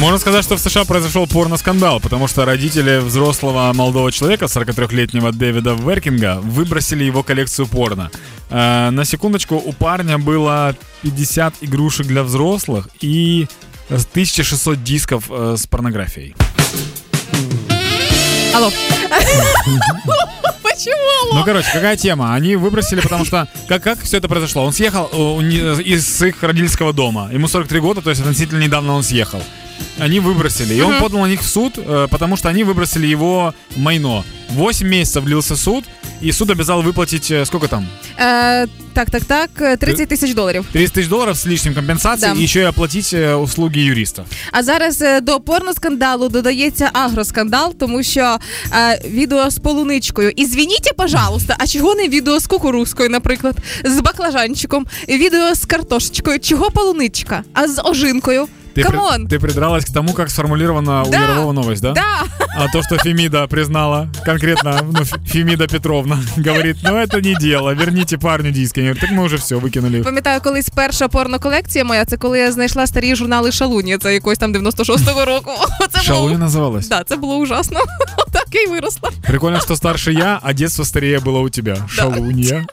Можно сказать, что в США произошел порно-скандал, потому что родители взрослого молодого человека, 43-летнего Дэвида Веркинга, выбросили его коллекцию порно. Э, на секундочку, у парня было 50 игрушек для взрослых и 1600 дисков э, с порнографией. Алло. Почему? Ну, короче, какая тема? Они выбросили, потому что... Как, как все это произошло? Он съехал э, из их родительского дома. Ему 43 года, то есть относительно недавно он съехал. Они выбросили. И он подал на них в суд, э, потому что они выбросили его майно. 8 месяцев длился суд, и суд обязал выплатить, э, сколько там? Е, так, так, так, 30 тисяч доларів. 30 тысяч долларов с лишним компенсацией, Да. и еще и оплатить э, услуги юриста. А зараз е, до порноскандалу додається агроскандал, тому що е, відео з полуничкою. І звініть, пожалуйста, а чого не відео з кукурузкою, наприклад, з баклажанчиком, і відео з картошечкою? Чого полуничка? А з ожинкою? Ты, при- Камон! ты придралась к тому, как сформулирована у Да. Ярового новость, да? Да! А то, что Фемида признала, конкретно ну, Ф- Фемида Петровна, говорит, ну это не дело, верните парню диски. Я говорю, так мы уже все выкинули. Пам'ятаю, колись перша порноколекція моя, це коли я знайшла старі журнали Шалуні, це якось там 96-го року. Це Шалуни було... называлась? Да, це було ужасно. Так і виросла. Прикольно, что старше я, а детство старее было у тебя. Шалунья.